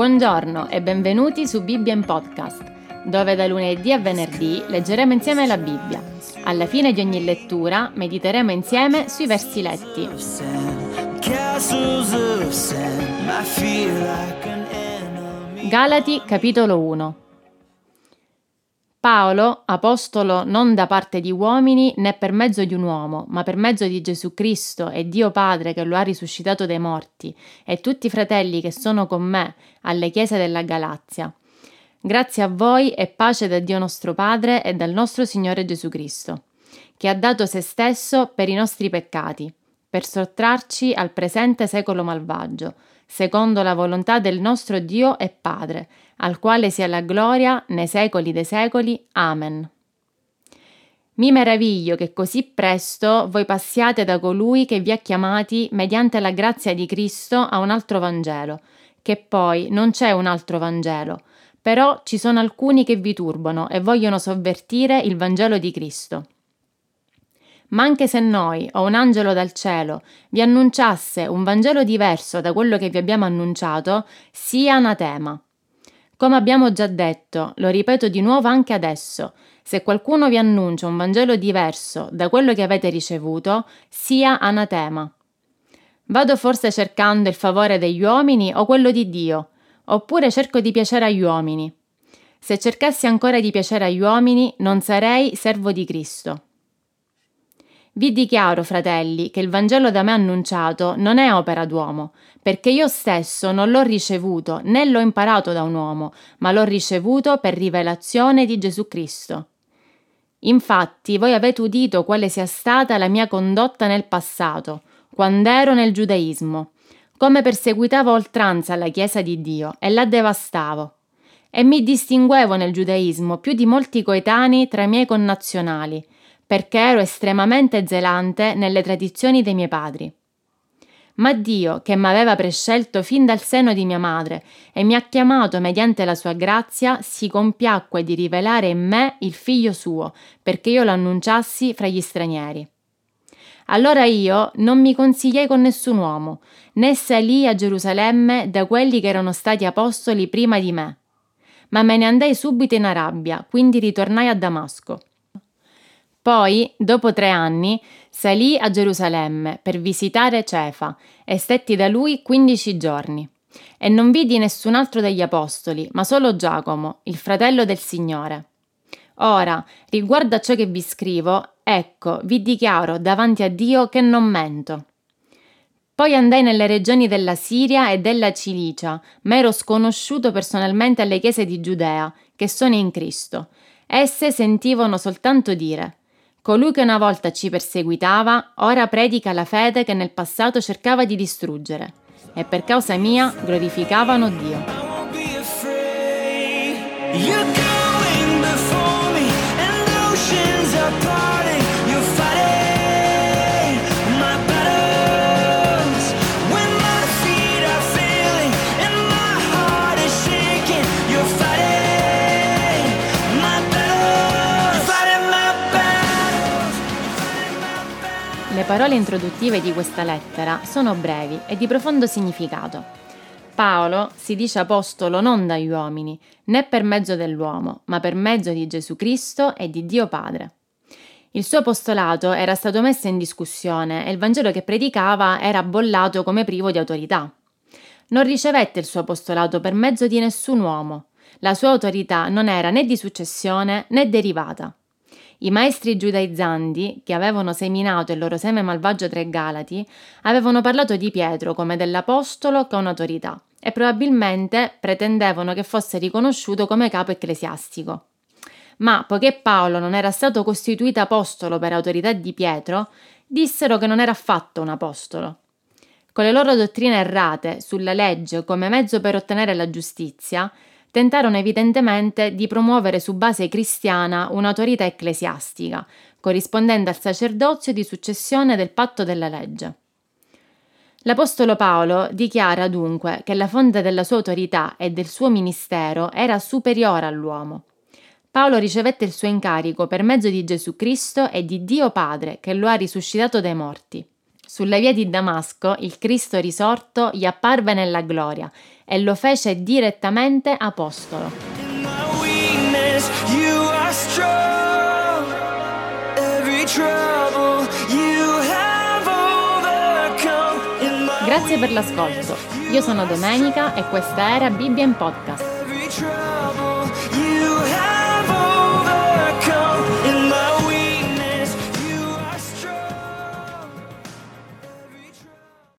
Buongiorno e benvenuti su Bibbia in Podcast, dove da lunedì a venerdì leggeremo insieme la Bibbia. Alla fine di ogni lettura mediteremo insieme sui versi letti. Galati capitolo 1 Paolo, apostolo non da parte di uomini né per mezzo di un uomo, ma per mezzo di Gesù Cristo e Dio Padre che lo ha risuscitato dai morti, e tutti i fratelli che sono con me alle chiese della Galazia. Grazie a voi e pace da Dio nostro Padre e dal nostro Signore Gesù Cristo, che ha dato se stesso per i nostri peccati, per sottrarci al presente secolo malvagio, secondo la volontà del nostro Dio e Padre, al quale sia la gloria nei secoli dei secoli. Amen. Mi meraviglio che così presto voi passiate da colui che vi ha chiamati mediante la grazia di Cristo a un altro Vangelo, che poi non c'è un altro Vangelo, però ci sono alcuni che vi turbano e vogliono sovvertire il Vangelo di Cristo. Ma anche se noi o un angelo dal cielo vi annunciasse un Vangelo diverso da quello che vi abbiamo annunciato, sia anatema. Come abbiamo già detto, lo ripeto di nuovo anche adesso, se qualcuno vi annuncia un Vangelo diverso da quello che avete ricevuto, sia anatema. Vado forse cercando il favore degli uomini o quello di Dio, oppure cerco di piacere agli uomini. Se cercassi ancora di piacere agli uomini, non sarei servo di Cristo. Vi dichiaro, fratelli, che il Vangelo da me annunciato non è opera d'uomo, perché io stesso non l'ho ricevuto né l'ho imparato da un uomo, ma l'ho ricevuto per rivelazione di Gesù Cristo. Infatti voi avete udito quale sia stata la mia condotta nel passato, quando ero nel giudaismo, come perseguitavo oltranza la Chiesa di Dio e la devastavo. E mi distinguevo nel giudaismo più di molti coetanei tra i miei connazionali, perché ero estremamente zelante nelle tradizioni dei miei padri. Ma Dio, che m'aveva prescelto fin dal seno di mia madre e mi ha chiamato mediante la sua grazia, si compiacque di rivelare in me il figlio suo, perché io lo annunciassi fra gli stranieri. Allora io non mi consigliai con nessun uomo, né salii a Gerusalemme da quelli che erano stati apostoli prima di me. Ma me ne andai subito in Arabia, quindi ritornai a Damasco. Poi, dopo tre anni, salì a Gerusalemme per visitare Cefa e stetti da lui quindici giorni. E non vidi nessun altro degli apostoli, ma solo Giacomo, il fratello del Signore. Ora, riguardo a ciò che vi scrivo, ecco, vi dichiaro davanti a Dio che non mento. Poi andai nelle regioni della Siria e della Cilicia, ma ero sconosciuto personalmente alle chiese di Giudea, che sono in Cristo. Esse sentivano soltanto dire Colui che una volta ci perseguitava, ora predica la fede che nel passato cercava di distruggere, e per causa mia glorificavano Dio. Parole introduttive di questa lettera sono brevi e di profondo significato. Paolo si dice apostolo non dagli uomini, né per mezzo dell'uomo, ma per mezzo di Gesù Cristo e di Dio Padre. Il suo apostolato era stato messo in discussione e il Vangelo che predicava era bollato come privo di autorità. Non ricevette il suo apostolato per mezzo di nessun uomo. La sua autorità non era né di successione né derivata. I maestri giudaizzanti, che avevano seminato il loro seme malvagio tra i Galati, avevano parlato di Pietro come dell'apostolo con autorità e probabilmente pretendevano che fosse riconosciuto come capo ecclesiastico. Ma poiché Paolo non era stato costituito apostolo per autorità di Pietro, dissero che non era affatto un apostolo. Con le loro dottrine errate sulla legge come mezzo per ottenere la giustizia, tentarono evidentemente di promuovere su base cristiana un'autorità ecclesiastica, corrispondente al sacerdozio di successione del patto della legge. L'Apostolo Paolo dichiara dunque che la fonte della sua autorità e del suo ministero era superiore all'uomo. Paolo ricevette il suo incarico per mezzo di Gesù Cristo e di Dio Padre che lo ha risuscitato dai morti. Sulle vie di Damasco il Cristo risorto gli apparve nella gloria e lo fece direttamente apostolo. Grazie per l'ascolto. Io sono Domenica e questa era Bibbia in Podcast.